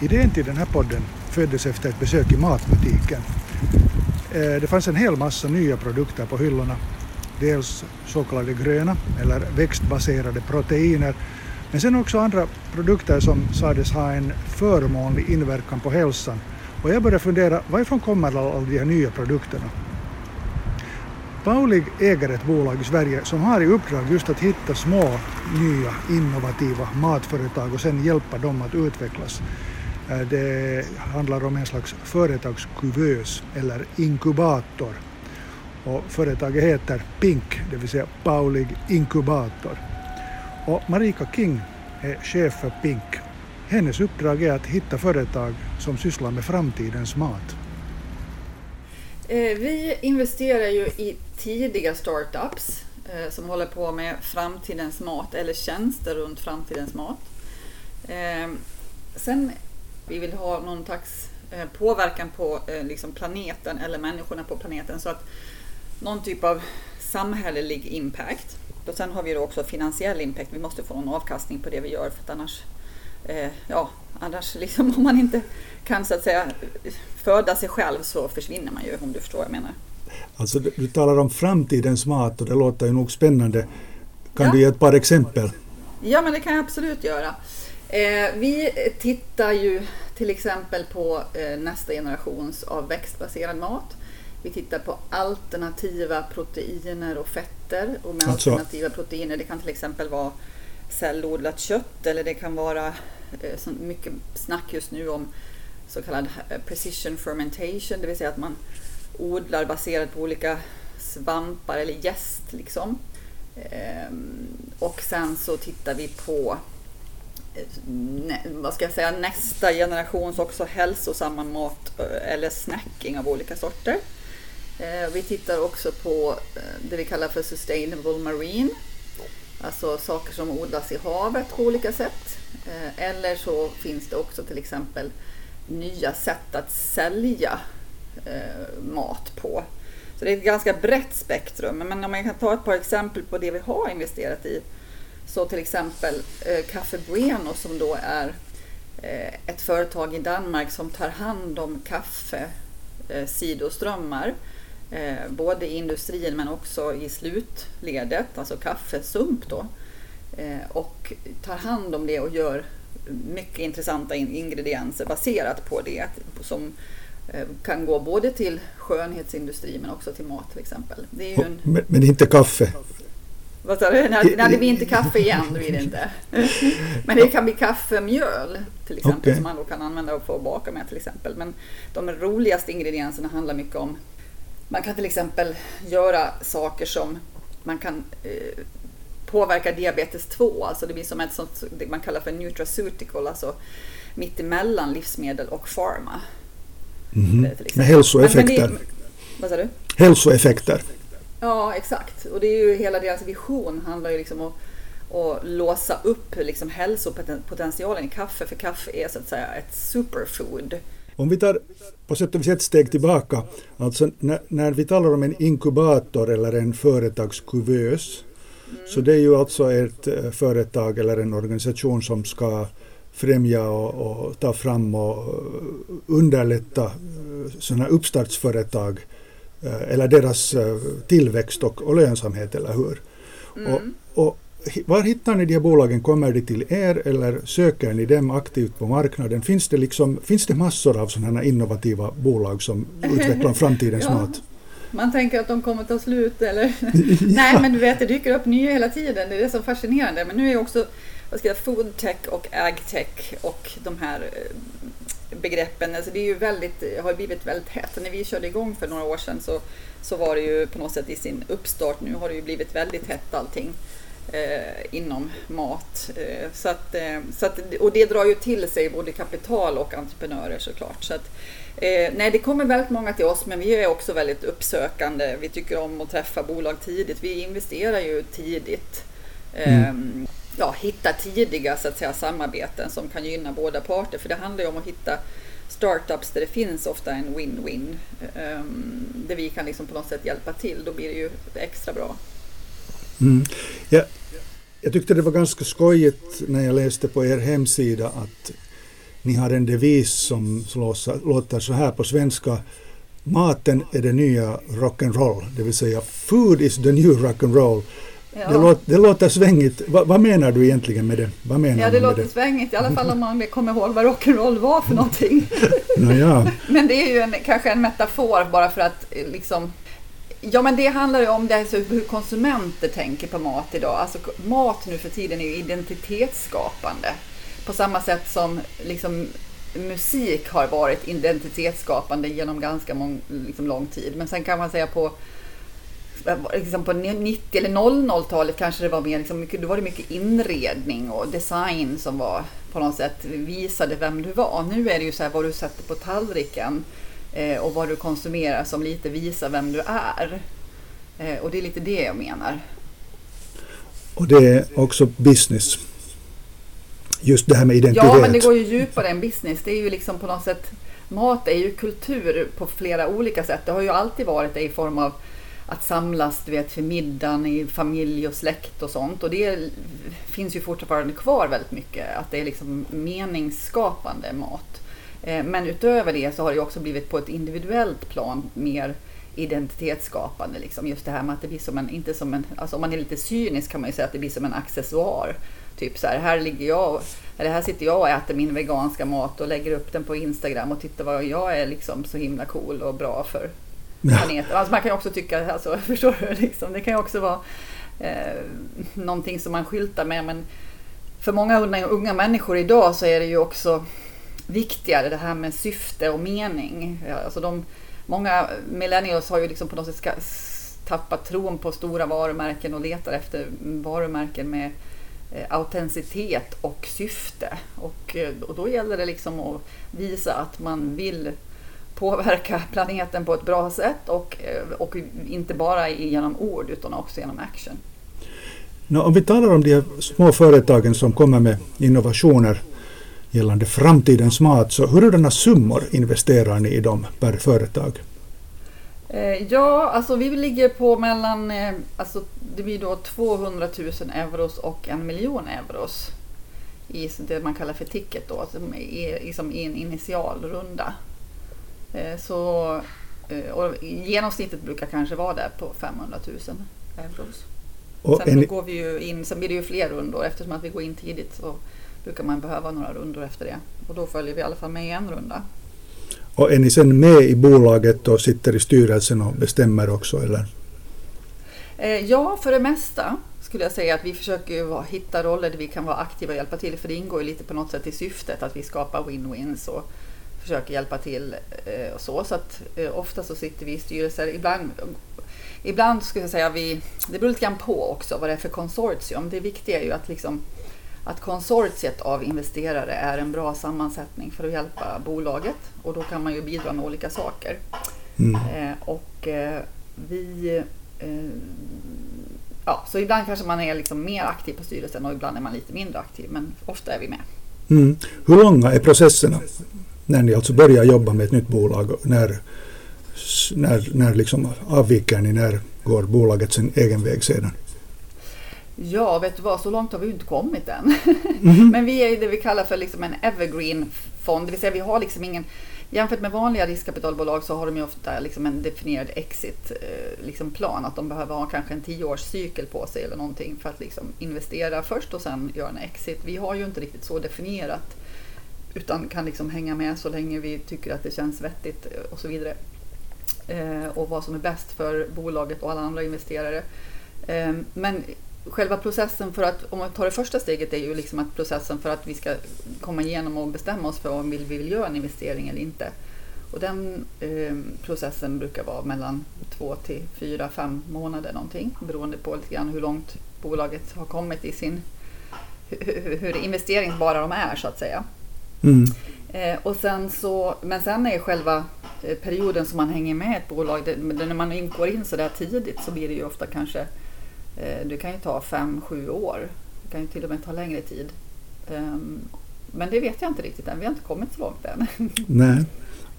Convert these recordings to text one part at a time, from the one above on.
Idén till den här podden föddes efter ett besök i matbutiken. Eh, det fanns en hel massa nya produkter på hyllorna. Dels så kallade gröna eller växtbaserade proteiner men sen också andra produkter som sades ha en förmånlig inverkan på hälsan. Och jag började fundera, varifrån kommer alla de här nya produkterna? Paulig äger ett bolag i Sverige som har i uppdrag just att hitta små, nya, innovativa matföretag och sen hjälpa dem att utvecklas. Eh, det handlar om en slags företagskuvös eller inkubator. Och företaget heter PINK, det vill säga Paulig Inkubator. Och Marika King är chef för PINK. Hennes uppdrag är att hitta företag som sysslar med framtidens mat. Eh, vi investerar ju i tidiga startups eh, som håller på med framtidens mat eller tjänster runt framtidens mat. Sen vi vill ha någon slags eh, påverkan på eh, liksom planeten eller människorna på planeten. Så att någon typ av samhällelig impact. Och sen har vi då också finansiell impact. Vi måste få någon avkastning på det vi gör för att annars, eh, ja, annars liksom om man inte kan så att säga föda sig själv så försvinner man ju om du förstår vad jag menar. Alltså du talar om framtidens mat och det låter ju nog spännande. Kan ja. du ge ett par exempel? Ja men det kan jag absolut göra. Eh, vi tittar ju till exempel på eh, nästa generations av växtbaserad mat. Vi tittar på alternativa proteiner och fetter. Och med alltså. alternativa proteiner, det kan till exempel vara cellodlat kött eller det kan vara eh, så mycket snack just nu om så kallad eh, precision fermentation, det vill säga att man odlar baserat på olika svampar eller jäst. Liksom. Ehm, och sen så tittar vi på vad ska jag säga, nästa generations också hälsosamma mat eh, eller snacking av olika sorter. Eh, vi tittar också på eh, det vi kallar för sustainable marine. Alltså saker som odlas i havet på olika sätt. Eller så finns det också till exempel nya sätt att sälja mat på. Så det är ett ganska brett spektrum. Men om jag kan ta ett par exempel på det vi har investerat i så till exempel eh, Café Bueno som då är eh, ett företag i Danmark som tar hand om kaffesidoströmmar. Eh, både i industrin men också i slutledet, alltså kaffesump då. Och tar hand om det och gör mycket intressanta ingredienser baserat på det som kan gå både till skönhetsindustri men också till mat till exempel. Det en... men, men inte kaffe? Vad sa du? Nej, det blir inte kaffe igen, det blir det inte. Men det kan bli kaffemjöl till exempel okay. som man då kan använda och få baka med till exempel. Men de roligaste ingredienserna handlar mycket om man kan till exempel göra saker som man kan eh, påverka diabetes 2, alltså det blir som ett sånt det man kallar för nutraceutical, alltså mittemellan livsmedel och pharma. Mm. Med hälsoeffekter. Men, men det, vad sa du? Hälsoeffekter. Ja, exakt. Och det är ju hela deras vision handlar ju liksom om att låsa upp liksom hälsopotentialen i kaffe, för kaffe är så att säga ett superfood. Om vi tar på sätt och vis ett steg tillbaka, alltså när, när vi talar om en inkubator eller en företagskuvös, mm. så det är ju alltså ett eh, företag eller en organisation som ska främja och, och ta fram och underlätta eh, sådana uppstartsföretag Eh, eller deras eh, tillväxt och, och lönsamhet, eller hur? Mm. Och, och, var hittar ni de här bolagen? Kommer de till er eller söker ni dem aktivt på marknaden? Finns det, liksom, finns det massor av sådana innovativa bolag som utvecklar framtidens ja. mat? Man tänker att de kommer ta slut eller? ja. Nej men du vet det dyker upp nya hela tiden. Det är det som är fascinerande. Men nu är också vad ska jag, food tech och agtech och de här eh, begreppen. Alltså det är ju väldigt, har blivit väldigt hett. När vi körde igång för några år sedan så, så var det ju på något sätt i sin uppstart. Nu har det ju blivit väldigt hett allting eh, inom mat. Eh, så att, eh, så att, och det drar ju till sig både kapital och entreprenörer såklart. Så att, eh, nej, det kommer väldigt många till oss men vi är också väldigt uppsökande. Vi tycker om att träffa bolag tidigt. Vi investerar ju tidigt. Mm. Ja, hitta tidiga så att säga, samarbeten som kan gynna båda parter. För det handlar ju om att hitta startups där det finns ofta en win-win. Um, där vi kan liksom på något sätt hjälpa till. Då blir det ju extra bra. Mm. Ja, jag tyckte det var ganska skojigt när jag läste på er hemsida att ni har en devis som låter så här på svenska. Maten är det nya rock'n'roll, det vill säga food is the new rock'n'roll. Ja. Det, låter, det låter svängigt. Va, vad menar du egentligen med det? Vad menar ja, det låter det? svängigt, i alla fall om man kommer ihåg vad rock'n'roll var för någonting. ja. Men det är ju en, kanske en metafor bara för att eh, liksom Ja, men det handlar ju om det, alltså, hur konsumenter tänker på mat idag. Alltså, mat nu för tiden är ju identitetsskapande. På samma sätt som liksom, musik har varit identitetsskapande genom ganska mång, liksom, lång tid. Men sen kan man säga på liksom på 90 eller 00-talet kanske det var mer, liksom, då var det mycket inredning och design som var på något sätt visade vem du var. Nu är det ju så här vad du sätter på tallriken eh, och vad du konsumerar som lite visar vem du är. Eh, och det är lite det jag menar. Och det är också business. Just det här med identitet. Ja, men det går ju djupare än business. Det är ju liksom på något sätt Mat är ju kultur på flera olika sätt. Det har ju alltid varit det i form av att samlas du vet, för middagen i familj och släkt och sånt. Och det finns ju fortfarande kvar väldigt mycket. Att det är liksom meningsskapande mat. Eh, men utöver det så har det också blivit på ett individuellt plan mer identitetsskapande. Liksom. Just det här med att det blir som en, inte som en, alltså om man är lite cynisk kan man ju säga att det blir som en accessoar. Typ så här, här ligger jag, eller här sitter jag och äter min veganska mat och lägger upp den på Instagram och tittar vad jag är liksom så himla cool och bra för planet. Alltså man kan ju också tycka, alltså, förstår du, liksom, det kan ju också vara eh, någonting som man skyltar med. Men för många unga, unga människor idag så är det ju också viktigare det här med syfte och mening. Alltså de, många millennials har ju liksom på något sätt tappat tron på stora varumärken och letar efter varumärken med eh, autenticitet och syfte. Och, eh, och då gäller det liksom att visa att man vill påverka planeten på ett bra sätt och, eh, och inte bara genom ord utan också genom action. No, om vi talar om de små företagen som kommer med innovationer gällande framtidens mat, så hurdana summor investerar ni i dem per företag? Eh, ja, alltså vi ligger på mellan, eh, alltså det blir då 200 000 euros och en miljon euros i det man kallar för ticket då, som är liksom i en initial runda. Eh, så, eh, och genomsnittet brukar kanske vara där på 500 000 euros. Och sen, en... går vi ju in, sen blir det ju fler rundor eftersom att vi går in tidigt så brukar man behöva några rundor efter det. Och då följer vi i alla fall med i en runda. Och är ni sen med i bolaget och sitter i styrelsen och bestämmer också eller? Eh, ja, för det mesta skulle jag säga att vi försöker hitta roller där vi kan vara aktiva och hjälpa till för det ingår ju lite på något sätt i syftet att vi skapar win-wins och försöker hjälpa till eh, och så. Så att eh, ofta så sitter vi i styrelser. Ibland, ibland skulle jag säga vi, det beror lite grann på också vad det är för konsortium. Det viktiga är ju att liksom att konsortiet av investerare är en bra sammansättning för att hjälpa bolaget och då kan man ju bidra med olika saker. Mm. Eh, och eh, vi eh, Ja, så ibland kanske man är liksom mer aktiv på styrelsen och ibland är man lite mindre aktiv men ofta är vi med. Mm. Hur långa är processerna? När ni alltså börjar jobba med ett nytt bolag, när, när, när liksom avviker ni, när går bolaget sin egen väg sedan? Ja, vet du vad, så långt har vi ju inte kommit än. Mm. Men vi är det vi kallar för liksom en evergreen-fond, det vill säga vi har liksom ingen Jämfört med vanliga riskkapitalbolag så har de ju ofta liksom en definierad exit-plan. Eh, liksom att de behöver ha kanske en tioårscykel på sig eller någonting för att liksom investera först och sen göra en exit. Vi har ju inte riktigt så definierat utan kan liksom hänga med så länge vi tycker att det känns vettigt eh, och så vidare. Eh, och vad som är bäst för bolaget och alla andra investerare. Eh, men själva processen för att, om man tar det första steget, är ju liksom att processen för att vi ska komma igenom och bestämma oss för om vi vill göra en investering eller inte. Och den eh, processen brukar vara mellan två till fyra, fem månader någonting beroende på lite grann hur långt bolaget har kommit i sin hur, hur investeringsbara de är så att säga. Mm. Eh, och sen så, men sen är själva eh, perioden som man hänger med ett bolag, det, när man går in så där tidigt så blir det ju ofta kanske, eh, det kan ju ta fem, sju år. Det kan ju till och med ta längre tid. Um, men det vet jag inte riktigt än, vi har inte kommit så långt än. Nej.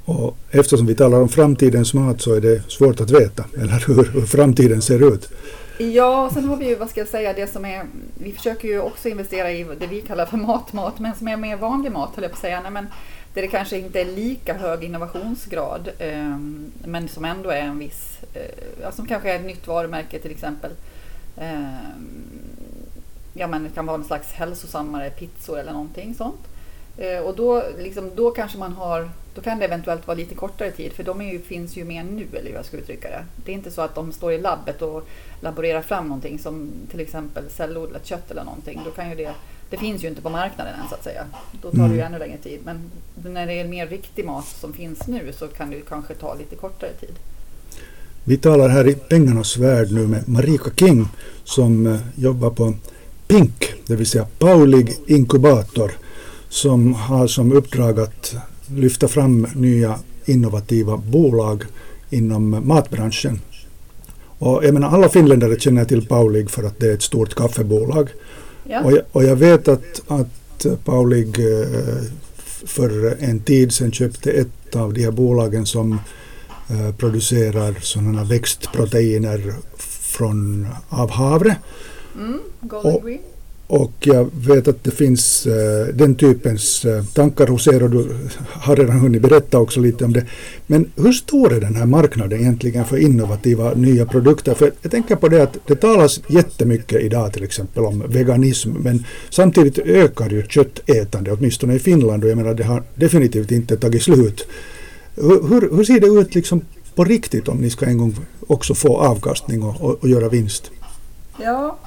Och eftersom vi talar om framtidens mat så är det svårt att veta, eller hur, hur framtiden ser ut. Ja, sen har vi ju, vad ska jag säga, det som är, vi försöker ju också investera i det vi kallar för matmat, men som är mer vanlig mat, höll jag på att säga. Nej, men där det kanske inte är lika hög innovationsgrad, eh, men som ändå är en viss, eh, som kanske är ett nytt varumärke till exempel. Eh, ja, men det kan vara en slags hälsosammare pizzor eller någonting sånt. Eh, och då, liksom, då kanske man har, då kan det eventuellt vara lite kortare tid för de ju, finns ju mer nu, eller hur jag skulle uttrycka det. Det är inte så att de står i labbet och laborerar fram någonting som till exempel cellodlat kött eller någonting. Då kan ju det, det finns ju inte på marknaden än så att säga. Då tar det ju mm. ännu längre tid. Men när det är mer riktig mat som finns nu så kan det kanske ta lite kortare tid. Vi talar här i pengarnas värld nu med Marika King som eh, jobbar på PINK, det vill säga Paulig Inkubator som har som uppdrag att lyfta fram nya innovativa bolag inom matbranschen. Och jag menar, alla finländare känner till Paulig för att det är ett stort kaffebolag. Ja. Och, jag, och jag vet att, att Paulig eh, för en tid sedan köpte ett av de här bolagen som eh, producerar sådana växtproteiner från, av havre. Mm, green. Och jag vet att det finns uh, den typens uh, tankar hos er och du har redan hunnit berätta också lite om det. Men hur stor är den här marknaden egentligen för innovativa nya produkter? För jag tänker på det att det talas jättemycket idag till exempel om veganism men samtidigt ökar ju köttätande åtminstone i Finland och jag menar det har definitivt inte tagit slut. Hur, hur, hur ser det ut liksom på riktigt om ni ska en gång också få avkastning och, och, och göra vinst? Ja,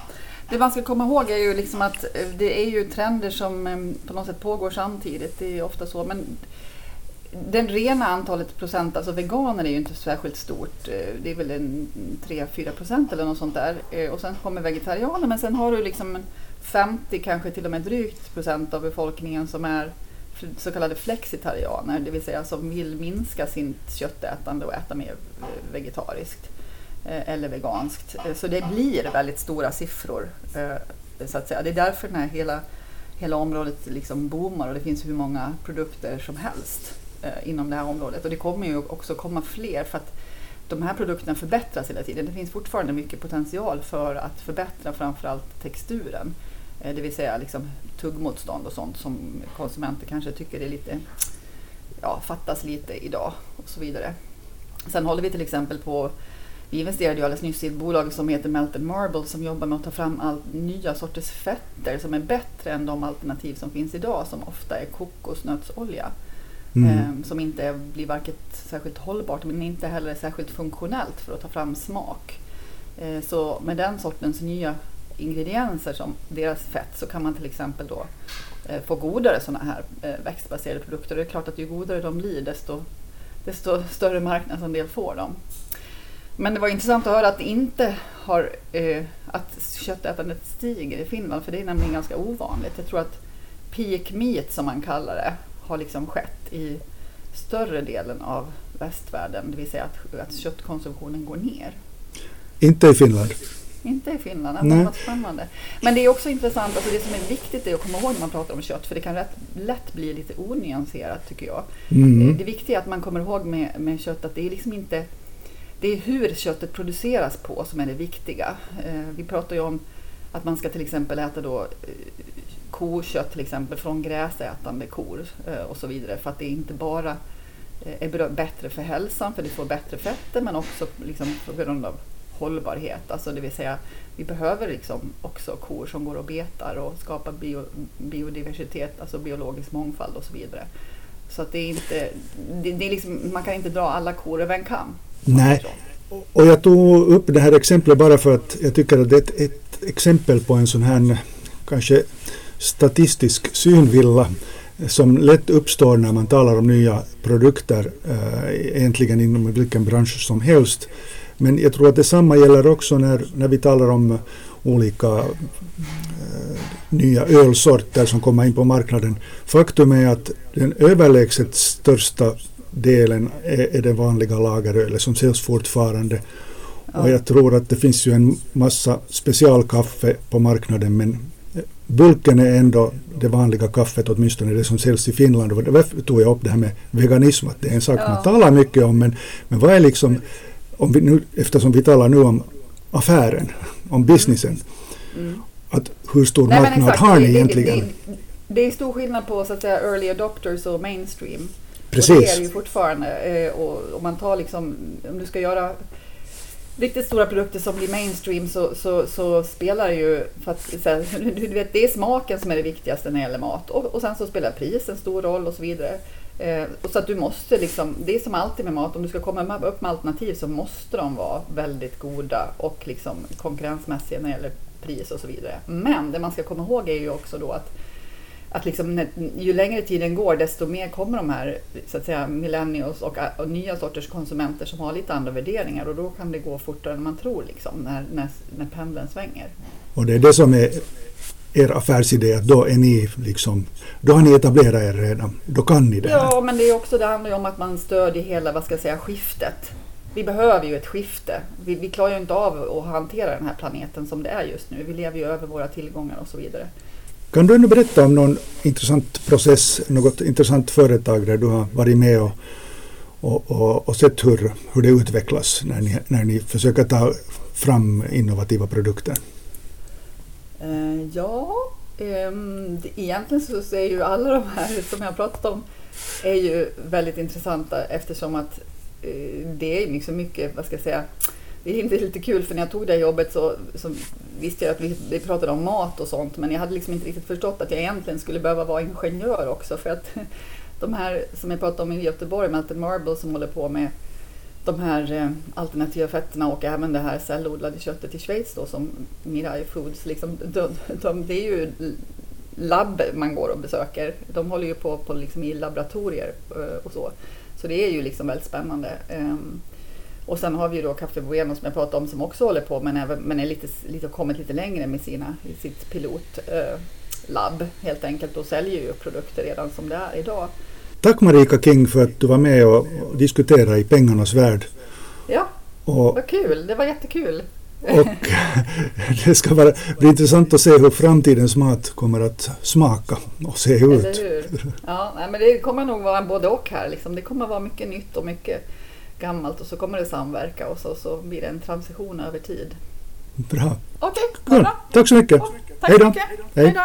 det man ska komma ihåg är ju liksom att eh, det är ju trender som ehm, på något sätt pågår samtidigt. Det är ofta så. Men den rena antalet procent, alltså veganer är ju inte särskilt stort. Eh, det är väl en 3-4 procent eller något sånt där. Eh, och sen kommer vegetarianer men sen har du liksom 50, kanske till och med drygt procent av befolkningen som är så kallade flexitarianer, det vill säga som vill minska sitt köttätande och äta mer vegetariskt. Eh, eller veganskt. Eh, så det blir väldigt stora siffror. Eh, så att säga. Det är därför den här hela, hela området liksom boomar och det finns hur många produkter som helst inom det här området. Och det kommer ju också komma fler för att de här produkterna förbättras hela tiden. Det finns fortfarande mycket potential för att förbättra framförallt texturen. Det vill säga liksom tuggmotstånd och sånt som konsumenter kanske tycker är lite, ja, fattas lite idag och så vidare. Sen håller vi till exempel på vi investerade ju alldeles nyss i ett bolag som heter Melted Marble som jobbar med att ta fram all, nya sorters fetter som är bättre än de alternativ som finns idag som ofta är kokosnötsolja. Mm. Eh, som inte blir varken särskilt hållbart men inte heller särskilt funktionellt för att ta fram smak. Eh, så med den sortens nya ingredienser som deras fett så kan man till exempel då eh, få godare sådana här eh, växtbaserade produkter. Och det är klart att ju godare de blir desto, desto större marknadsandel får de. Men det var intressant att höra att det inte har, eh, att köttätandet stiger i Finland, för det är nämligen ganska ovanligt. Jag tror att peak meat som man kallar det har liksom skett i större delen av västvärlden, det vill säga att, att köttkonsumtionen går ner. Inte i Finland? Inte i Finland, det var spännande. Men det är också intressant, alltså det som är viktigt är att komma ihåg när man pratar om kött, för det kan rätt lätt bli lite onyanserat tycker jag. Mm. Det viktiga är att man kommer ihåg med, med kött att det är liksom inte det är hur köttet produceras på som är det viktiga. Eh, vi pratar ju om att man ska till exempel äta då eh, kokött till exempel från gräsätande kor eh, och så vidare för att det inte bara är bättre för hälsan för det får bättre fetter men också liksom på grund av hållbarhet. Alltså det vill säga vi behöver liksom också kor som går och betar och skapar bio, biodiversitet, alltså biologisk mångfald och så vidare. Så att det är inte, det, det är liksom, man kan inte dra alla kor över en kam. Nej, och jag tog upp det här exemplet bara för att jag tycker att det är ett, ett exempel på en sån här kanske statistisk synvilla som lätt uppstår när man talar om nya produkter, eh, egentligen inom vilken bransch som helst. Men jag tror att detsamma gäller också när, när vi talar om eh, olika äh, nya ölsorter som kommer in på marknaden. Faktum är att den överlägset största delen är, är den vanliga lagerölet som säljs fortfarande. Ja. Och jag tror att det finns ju en massa specialkaffe på marknaden men bulken är ändå det vanliga kaffet, åtminstone det som säljs i Finland. Och därför tog jag upp det här med veganism, att det är en sak ja. man talar mycket om. Men, men vad är liksom, om vi nu, eftersom vi talar nu om affären, om businessen. Mm. Att hur stor Nej, marknad har ni egentligen? Det, det, det, är stor skillnad på så att säga early adopters och mainstream. Precis. Och det är det ju fortfarande. Eh, och om man tar liksom, om du ska göra riktigt stora produkter som blir mainstream så, så, så spelar ju, för att, här, du vet, det är smaken som är det viktigaste när det gäller mat och, och sen så spelar pris en stor roll och så vidare. Eh, och så att du måste liksom, det är som alltid med mat, om du ska komma upp med alternativ så måste de vara väldigt goda och liksom konkurrensmässiga när det gäller pris och så vidare. Men det man ska komma ihåg är ju också då att att liksom, när, ju längre tiden går desto mer kommer de här så att säga, millennials och, och, nya sorters konsumenter som har lite andra värderingar och då kan det gå fortare än man tror liksom, när, när, när pendeln svänger. Och det är det som är er affärsidé, att då är ni liksom, då har ni etablerat er redan, då kan ni det här. Ja, men det är också, det handlar ju om att man stödjer hela, vad ska jag säga, skiftet. Vi behöver ju ett skifte. Vi, vi klarar ju inte av att hantera den här planeten som det är just nu. Vi lever ju över våra tillgångar och så vidare. Kan du ännu berätta om någon intressant process, något intressant företag där du har varit med och, och, och, och sett hur, hur det utvecklas när ni, när ni försöker ta fram innovativa produkter? Eh, ja, um, egentligen så är ju alla de här som jag pratat om är ju väldigt intressanta eftersom att eh, det är liksom mycket, vad ska jag säga, det är lite kul för när jag tog det jobbet så, så visste jag att vi, vi, pratade om mat och sånt men jag hade liksom inte riktigt förstått att jag egentligen skulle behöva vara ingenjör också för att de här som jag pratade om i Göteborg, Melted Marble som håller på med de här eh, alternativa fetterna och även det här cellodlade köttet i Schweiz då som Mirai Foods, liksom, de, de, det är ju labb man går och besöker. De håller ju på, på liksom i laboratorier eh, och så. Så det är ju liksom väldigt spännande. Um, och sen har vi ju då Café Bueno som jag pratade om som också håller på men, även, men är lite, lite, kommit lite längre med sina, sitt pilotlab eh, helt enkelt och säljer ju produkter redan som det är idag. Tack Marika King för att du var med och, och diskuterade i pengarnas värld. Ja, och, vad kul. Det var jättekul. Och det ska vara, bli intressant att se hur framtidens mat kommer att smaka och se ut. Eller hur? Ja, men det kommer nog vara både och här. Liksom. Det kommer vara mycket nytt och mycket gammalt och så kommer det samverka och så, så blir det en transition över tid. Bra. Okej, okay. Bra. Tack så mycket. Och, tack Hej då. Hej då.